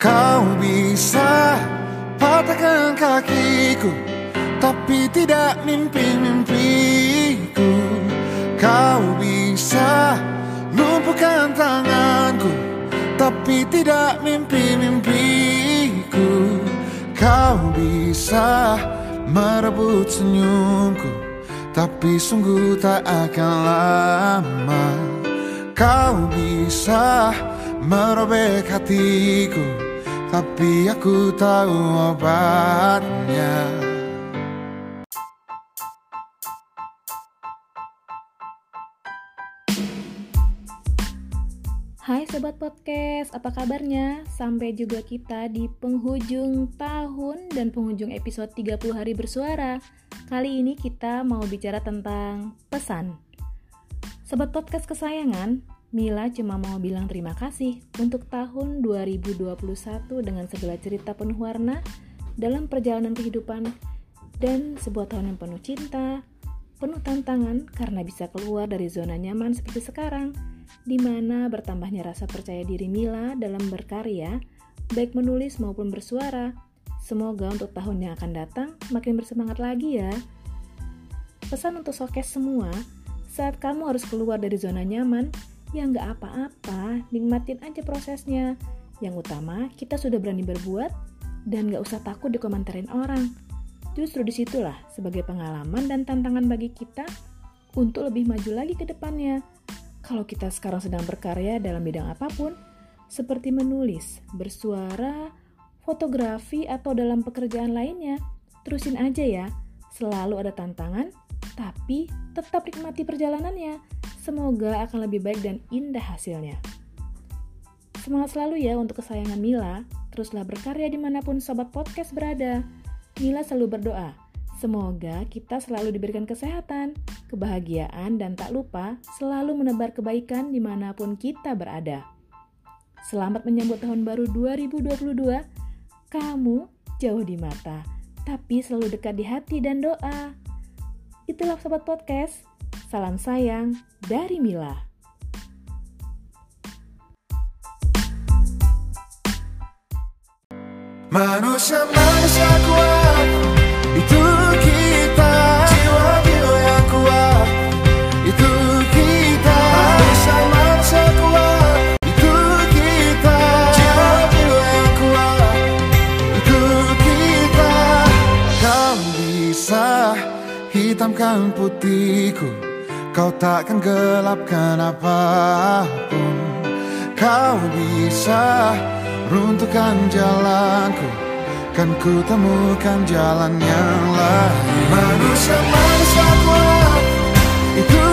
Kau bisa patahkan kakiku Tapi tidak mimpi-mimpiku. Kau bisa lumpuhkan tanganku Tapi tidak mimpi-mimpiku. Kau bisa merebut senyumku Tapi sungguh tak akan lama. Kau bisa merobek hatiku tapi aku tahu obatnya. Hai Sobat Podcast, apa kabarnya? Sampai juga kita di penghujung tahun dan penghujung episode 30 hari bersuara. Kali ini kita mau bicara tentang pesan. Sobat Podcast kesayangan, Mila cuma mau bilang terima kasih untuk tahun 2021 dengan segala cerita penuh warna dalam perjalanan kehidupan dan sebuah tahun yang penuh cinta, penuh tantangan karena bisa keluar dari zona nyaman seperti sekarang, di mana bertambahnya rasa percaya diri Mila dalam berkarya, baik menulis maupun bersuara. Semoga untuk tahun yang akan datang makin bersemangat lagi ya. Pesan untuk sokes semua, saat kamu harus keluar dari zona nyaman, ya nggak apa-apa, nikmatin aja prosesnya. Yang utama, kita sudah berani berbuat dan nggak usah takut dikomentarin orang. Justru di situlah sebagai pengalaman dan tantangan bagi kita untuk lebih maju lagi ke depannya. Kalau kita sekarang sedang berkarya dalam bidang apa pun, seperti menulis, bersuara, fotografi, atau dalam pekerjaan lainnya, terusin aja ya. Selalu ada tantangan, tapi tetap nikmati perjalanannya Semoga akan lebih baik dan indah hasilnya. Semangat selalu ya untuk kesayangan Mila. Teruslah berkarya di mana pun sobat podcast berada. Mila selalu berdoa. Semoga kita selalu diberikan kesehatan, kebahagiaan, dan tak lupa selalu menebar kebaikan di mana pun kita berada. Selamat menyambut tahun baru 2022. Kamu jauh di mata, tapi selalu dekat di hati dan doa. Itulah sobat podcast. Salam sayang dari Mila. Manusia manusia kuat itu kita. Jiwa-jiwa yang kuat itu kita. Manusia manusia kuat itu kita. Jiwa-jiwa yang kuat itu kita. Kau bisa hitamkan putihku Kau takkan gelapkan apa pun. Kau bisa runtuhkan jalanku. Kan ku temukan jalan yang lain. Manusia, manusia kuat. Itu